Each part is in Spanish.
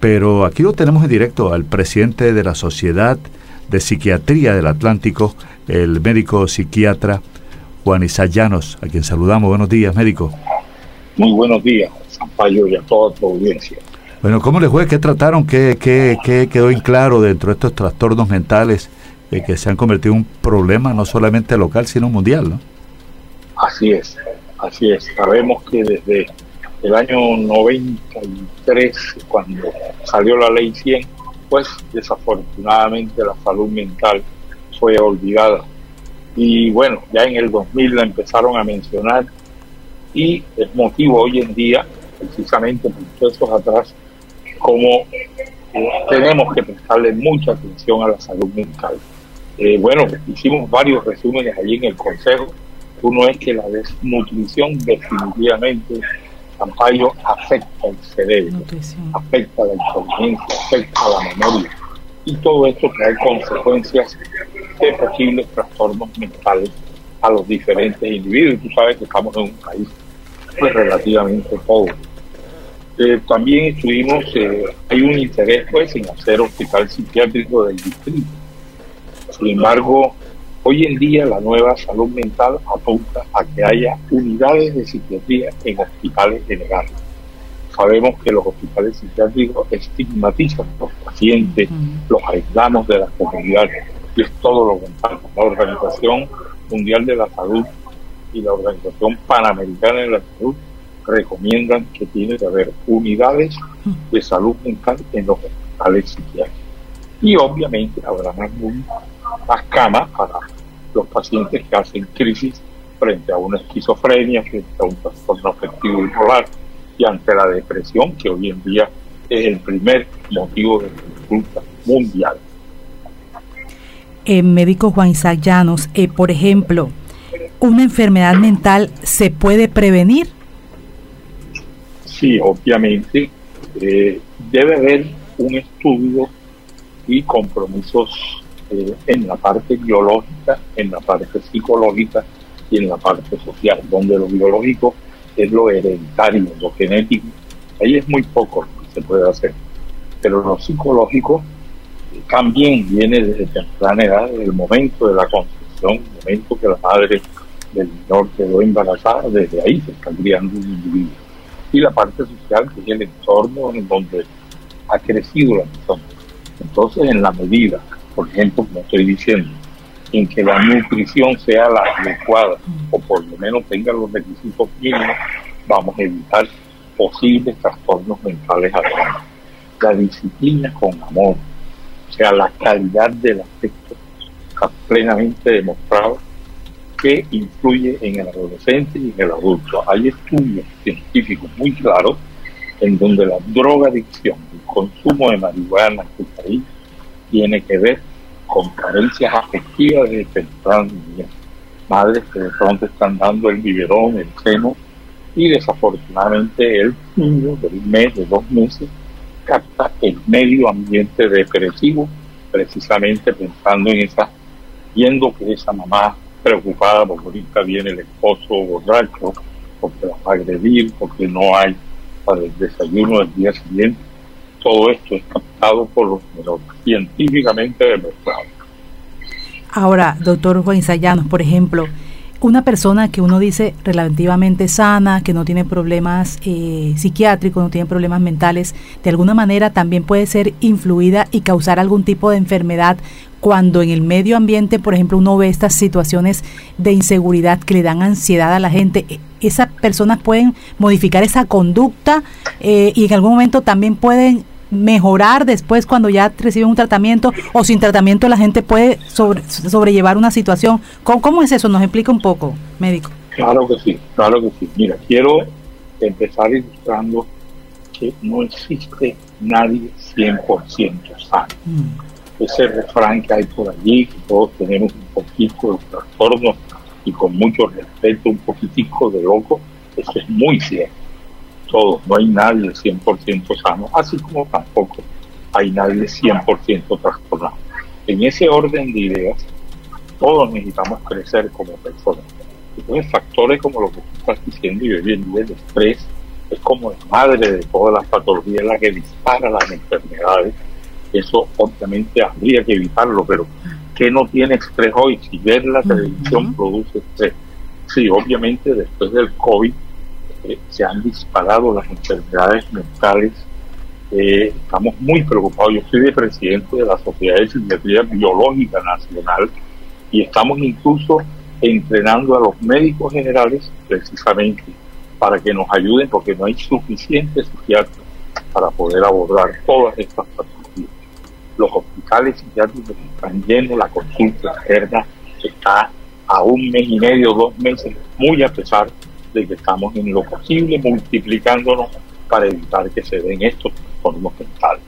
pero aquí lo tenemos en directo al presidente de la Sociedad de Psiquiatría del Atlántico, el médico psiquiatra Juan Isayanos, a quien saludamos. Buenos días, médico. Muy buenos días, Sampaio, y a toda tu audiencia. Bueno, ¿cómo les fue? ¿Qué trataron? ¿Qué, qué, qué quedó en claro dentro de estos trastornos mentales eh, que se han convertido en un problema no solamente local, sino mundial? ¿no? Así es, así es. Sabemos que desde el año 93, cuando salió la ley 100, pues desafortunadamente la salud mental fue olvidada. Y bueno, ya en el 2000 la empezaron a mencionar y es motivo hoy en día, precisamente por procesos atrás, como eh, tenemos que prestarle mucha atención a la salud mental. Eh, bueno, hicimos varios resúmenes allí en el Consejo. Uno es que la desnutrición definitivamente Campayo afecta el cerebro, afecta la inteligencia, afecta la memoria. Y todo esto trae consecuencias de posibles trastornos mentales a los diferentes individuos. Tú sabes que estamos en un país pues, relativamente pobre. Eh, también estuvimos, eh, hay un interés pues en hacer hospital psiquiátrico del distrito. Sin embargo, Hoy en día la nueva salud mental apunta a que haya unidades de psiquiatría en hospitales generales. Sabemos que los hospitales psiquiátricos estigmatizan a los pacientes, los aislamos de la comunidad y es todo lo contrario. La Organización Mundial de la Salud y la Organización Panamericana de la Salud recomiendan que tiene que haber unidades de salud mental en los hospitales psiquiátricos. Y obviamente habrá más, más camas para los pacientes que hacen crisis frente a una esquizofrenia, frente a un trastorno afectivo bipolar y ante la depresión, que hoy en día es el primer motivo de consulta mundial. Eh, médico Juan Isaac Llanos, eh, por ejemplo, ¿una enfermedad mental se puede prevenir? Sí, obviamente. Eh, debe haber un estudio y compromisos eh, en la parte biológica, en la parte psicológica y en la parte social, donde lo biológico es lo hereditario, lo genético. Ahí es muy poco lo que se puede hacer. Pero lo psicológico eh, también viene desde temprana edad, desde el momento de la concepción, el momento que la madre del menor quedó embarazada, desde ahí se está criando un individuo. Y la parte social, que es el entorno en donde ha crecido la persona. Entonces, en la medida por ejemplo, como estoy diciendo, en que la nutrición sea la adecuada o por lo menos tenga los requisitos mínimos, vamos a evitar posibles trastornos mentales además. La disciplina con amor, o sea, la calidad del afecto está plenamente demostrado que influye en el adolescente y en el adulto. Hay estudios científicos muy claros en donde la drogadicción, el consumo de marihuana, cocaína, tiene que ver con carencias afectivas de temprano Madres que de pronto están dando el biberón, el seno, y desafortunadamente el niño de un mes, de dos meses, capta el medio ambiente depresivo, precisamente pensando en esa, viendo que esa mamá preocupada porque ahorita viene el esposo borracho, porque la va a agredir, porque no hay para el desayuno del día siguiente todo esto es captado por los científicamente demostrado. Ahora, doctor Juan Sayanos, por ejemplo, una persona que uno dice relativamente sana, que no tiene problemas eh, psiquiátricos, no tiene problemas mentales, de alguna manera también puede ser influida y causar algún tipo de enfermedad cuando en el medio ambiente, por ejemplo, uno ve estas situaciones de inseguridad que le dan ansiedad a la gente. E, esas personas pueden modificar esa conducta eh, y en algún momento también pueden mejorar después cuando ya reciben un tratamiento o sin tratamiento la gente puede sobrellevar una situación. ¿Cómo, es eso? Nos explica un poco, médico. Claro que sí, claro que sí. Mira, quiero empezar ilustrando que no existe nadie 100% sano. Mm. Ese refrán que hay por allí, que todos tenemos un poquito de trastorno y con mucho respeto un poquitico de loco, eso es muy cierto todos, no hay nadie 100% sano, así como tampoco hay nadie 100% trastornado. En ese orden de ideas, todos necesitamos crecer como personas. Entonces, factores como lo que tú estás diciendo y hoy en día el estrés, es como la madre de todas las patologías, la que dispara las enfermedades. Eso obviamente habría que evitarlo, pero ¿qué no tiene estrés hoy? Si ver la televisión produce estrés. Sí, obviamente después del COVID eh, se han disparado las enfermedades mentales. Eh, estamos muy preocupados. Yo soy de presidente de la Sociedad de Psiquiatría Biológica Nacional y estamos incluso entrenando a los médicos generales precisamente para que nos ayuden porque no hay suficientes psiquiatras para poder abordar todas estas patologías. Los hospitales psiquiátricos están llenos, la consulta externa está a un mes y medio, dos meses, muy a pesar de que estamos en lo posible multiplicándonos para evitar que se den estos trastornos mentales.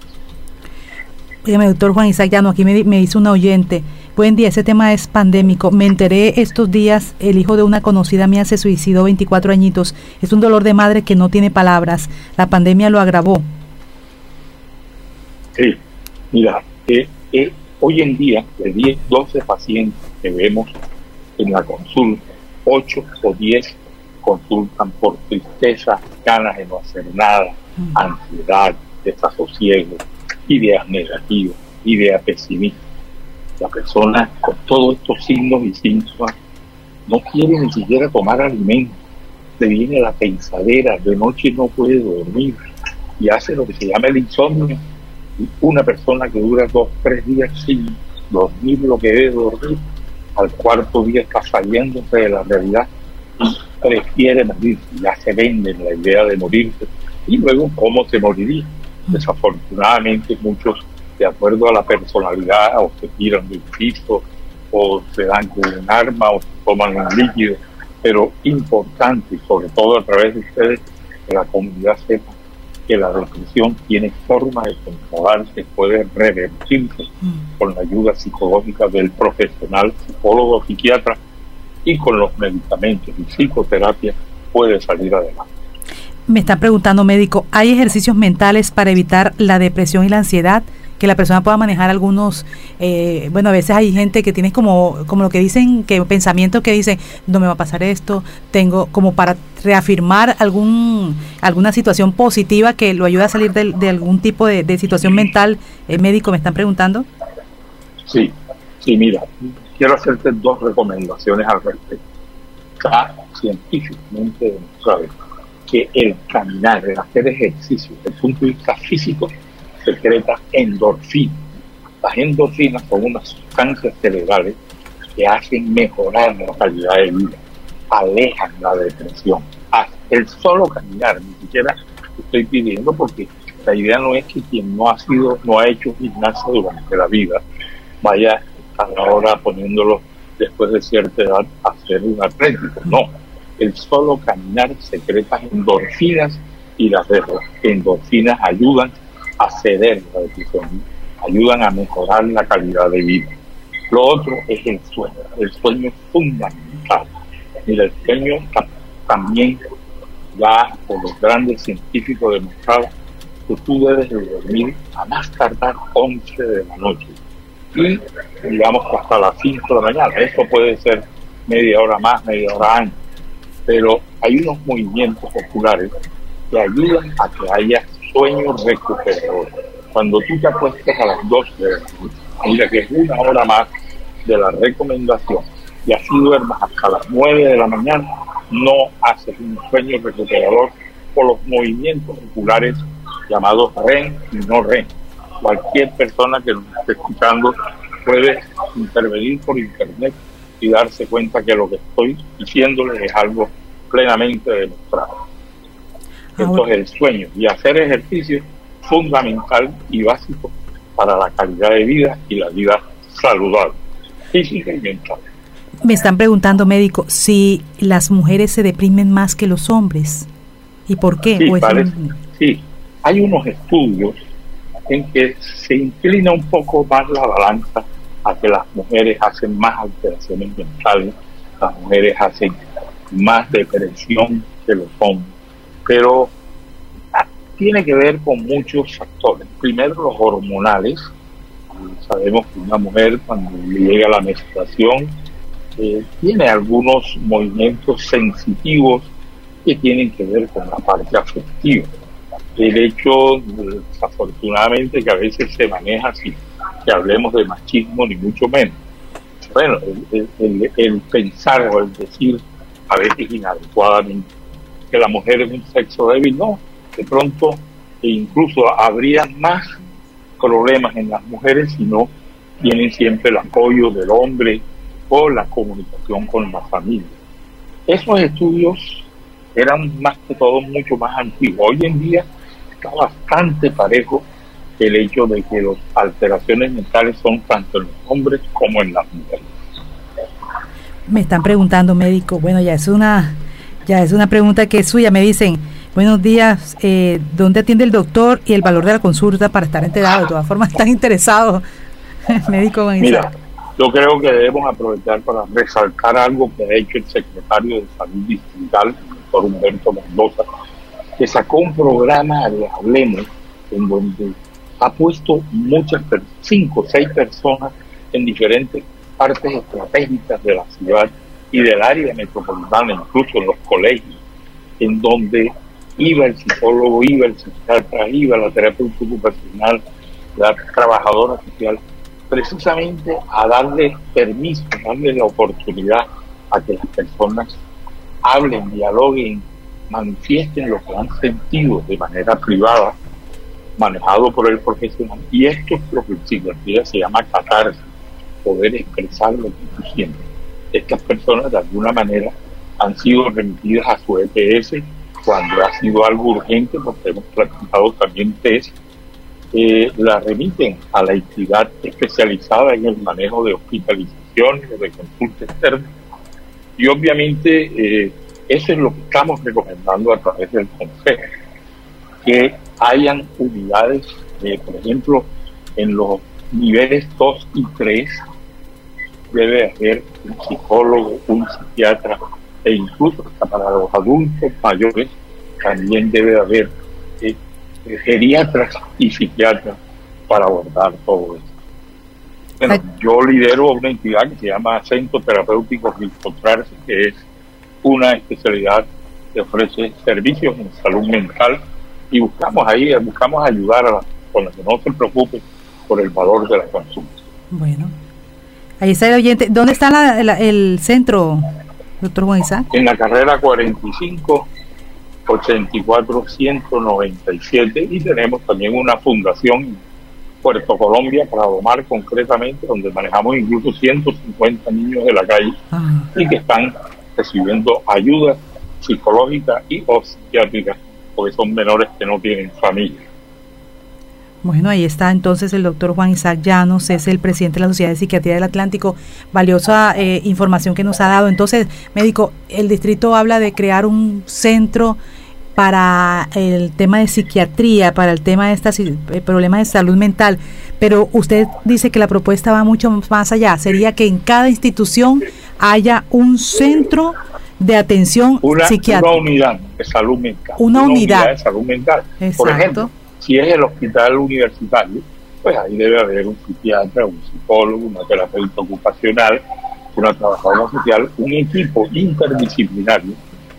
Dígame, doctor Juan Isaac Llano, aquí me, me dice un oyente, buen día, ese tema es pandémico. Me enteré estos días, el hijo de una conocida mía se suicidó, 24 añitos. Es un dolor de madre que no tiene palabras. La pandemia lo agravó. Sí, mira, eh, eh, hoy en día, de 10, 12 pacientes que vemos en la consulta, 8 o 10 consultan por tristeza, ganas de no hacer nada, mm. ansiedad, desasosiego, ideas negativas, ideas pesimistas. La persona con todos estos signos y síntomas no quiere ni siquiera tomar alimento, le viene la pensadera, de noche no puede dormir y hace lo que se llama el insomnio. Una persona que dura dos, tres días sin dormir lo que debe dormir, al cuarto día está saliéndose de la realidad prefiere morir, ya se vende la idea de morirse y luego cómo se moriría. Desafortunadamente muchos, de acuerdo a la personalidad, o se tiran de un piso, o se dan con un arma, o se toman un líquido, pero importante, sobre todo a través de ustedes, que la comunidad sepa que la depresión tiene forma de controlarse, puede revertirse mm. con la ayuda psicológica del profesional, psicólogo, psiquiatra, y con los medicamentos y psicoterapia puede salir adelante. Me está preguntando médico, ¿hay ejercicios mentales para evitar la depresión y la ansiedad? Que la persona pueda manejar algunos, eh, bueno, a veces hay gente que tiene como, como lo que dicen, que pensamiento que dice, no me va a pasar esto, tengo como para reafirmar algún alguna situación positiva que lo ayude a salir de, algún tipo de, situación mental, eh, médico, me están preguntando. Sí, sí, mira, quiero hacerte dos recomendaciones al respecto. Está científicamente demostrado que el caminar, el hacer ejercicio, desde el punto de vista físico, secreta endorfinas. Las endorfinas son unas sustancias cerebrales que hacen mejorar la calidad de vida, alejan la depresión. Ah, el solo caminar, ni siquiera estoy pidiendo porque la idea no es que quien no ha sido, no ha hecho gimnasia durante la vida, vaya ahora poniéndolo después de cierta edad a hacer un atlético. No, el solo caminar secreta endorfinas y las endorfinas ayudan a ceder la decisión, ayudan a mejorar la calidad de vida. Lo otro es el sueño, el sueño es fundamental. y el sueño también ya por los grandes científicos demostrado que tú debes de dormir a más tardar 11 de la noche y digamos hasta las 5 de la mañana. Eso puede ser media hora más, media hora antes, pero hay unos movimientos oculares que ayudan a que haya sueños recuperadores. Cuando tú te acuestas a las 12 de la noche, mira que es una hora más de la recomendación, y así duermas hasta las 9 de la mañana, no haces un sueño recuperador por los movimientos oculares llamados REM y no REM cualquier persona que nos esté escuchando puede intervenir por internet y darse cuenta que lo que estoy diciéndole es algo plenamente demostrado. Entonces el sueño y hacer ejercicio fundamental y básico para la calidad de vida y la vida saludable, física y mental. Me están preguntando, médico, si las mujeres se deprimen más que los hombres. ¿Y por qué? sí hay unos estudios en que se inclina un poco más la balanza a que las mujeres hacen más alteraciones mentales, las mujeres hacen más depresión que los hombres. Pero tiene que ver con muchos factores. Primero los hormonales. Sabemos que una mujer cuando llega a la menstruación eh, tiene algunos movimientos sensitivos que tienen que ver con la parte afectiva. El hecho, desafortunadamente, que a veces se maneja así, que hablemos de machismo, ni mucho menos. Bueno, el, pensar o el decir a veces inadecuadamente que la mujer es un sexo débil, no, de pronto incluso habría más problemas en las mujeres si no tienen siempre el apoyo del hombre o la comunicación con la familia. Esos estudios eran más que todo mucho más antiguos. Hoy en día está bastante parejo el hecho de que las alteraciones mentales son tanto en los hombres como en las mujeres. Me están preguntando, médico, bueno, ya es una, ya es una pregunta que es suya, me dicen, buenos días, eh, ¿dónde atiende el doctor y el valor de la consulta para estar enterado? De todas formas, están interesados, médico. Mira, yo creo que debemos aprovechar para resaltar algo que ha hecho el secretario de Salud Distrital, el doctor Humberto Mendoza, que sacó un programa de Hablemos en donde ha puesto muchas, cinco o seis personas en diferentes partes estratégicas de la ciudad y del área metropolitana, incluso en los colegios, en donde iba el psicólogo, iba el psiquiatra, iba la terapeuta ocupacional, la trabajadora social, precisamente a darle permiso, darle la oportunidad a que las personas hablen, dialoguen, manifiesten lo que han sentido de manera privada manejado por el profesional. Y esto es lo que en psicología se llama catarsis, poder expresar lo que tú sientes. Estas personas de alguna manera han sido remitidas a su EPS cuando ha sido algo urgente, porque hemos practicado también test, eh, la remiten a la entidad especializada en el manejo de hospitalizaciones de consulta externa. Y obviamente eh, eso es lo que estamos recomendando a través del Consejo, que hayan unidades, eh, por ejemplo, en los niveles 2 y 3 debe haber un psicólogo, un psiquiatra e incluso hasta para los adultos mayores también debe haber eh, geriatras y psiquiatras para abordar todo esto. Bueno, yo lidero una entidad que se llama Centro Terapéutico Encontrarse, que es una especialidad que ofrece servicios en salud mental y buscamos ahí, buscamos ayudar a las personas que no se preocupen por el valor de la consulta. Bueno, ahí está el oyente. ¿Dónde está el centro, doctor Juan En la carrera 45, 84, 197 y tenemos también una fundación en Puerto Colombia para domar concretamente, donde manejamos incluso 150 niños de la calle ah. y que están recibiendo ayuda psicológica y psiquiátrica porque son menores que no tienen familia. Bueno, ahí está entonces el doctor Juan Isaac Llanos, es el presidente de la Sociedad de Psiquiatría del Atlántico. Valiosa eh, información que nos ha dado. Entonces, médico, el distrito habla de crear un centro para el tema de psiquiatría, para el tema de estos eh, problemas de salud mental, pero usted dice que la propuesta va mucho más allá. Sería que en cada institución haya un centro de atención una, psiquiátrica. Una unidad de salud mental. Una, unidad. de salud mental. Por ejemplo, si es el hospital universitario, pues ahí debe haber un psiquiatra, un psicólogo, una terapeuta ocupacional, una trabajadora social, un equipo interdisciplinario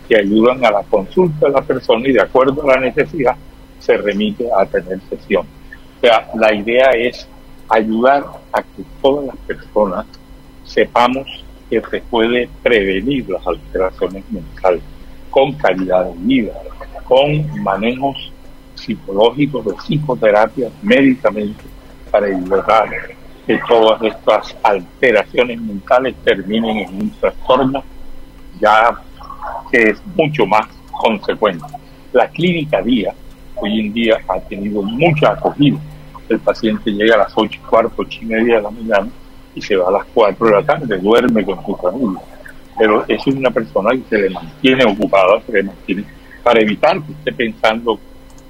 que ayudan a la consulta de la persona y de acuerdo a la necesidad se remite a tener sesión. O sea, la idea es ayudar a que todas las personas sepamos que se puede prevenir las alteraciones mentales con calidad de vida, con manejos psicológicos, de psicoterapia, médicamente, para evitar que todas estas alteraciones mentales terminen en un trastorno ya que es mucho más consecuente. La clínica día hoy en día ha tenido mucha acogida. El paciente llega a las 8 y cuarto, 8 y media de la mañana y se va a las 4 de la tarde, duerme con su familia. Pero es una persona que se le mantiene ocupada, se le mantiene para evitar que esté pensando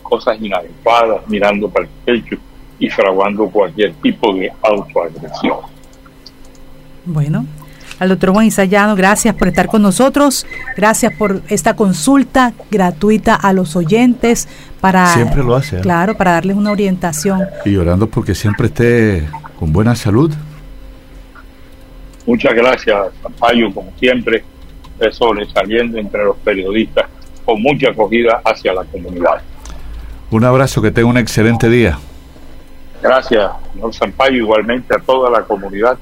cosas inadecuadas, mirando para el techo y fraguando cualquier tipo de autoagresión. Bueno, al doctor Juan Isayano, gracias por estar con nosotros, gracias por esta consulta gratuita a los oyentes para siempre lo hace, ¿eh? claro, para darles una orientación y orando porque siempre esté con buena salud Muchas gracias, Payo, como siempre, sobresaliendo entre los periodistas con mucha acogida hacia la comunidad. Un abrazo, que tenga un excelente día. Gracias, señor Sampaio, igualmente a toda la comunidad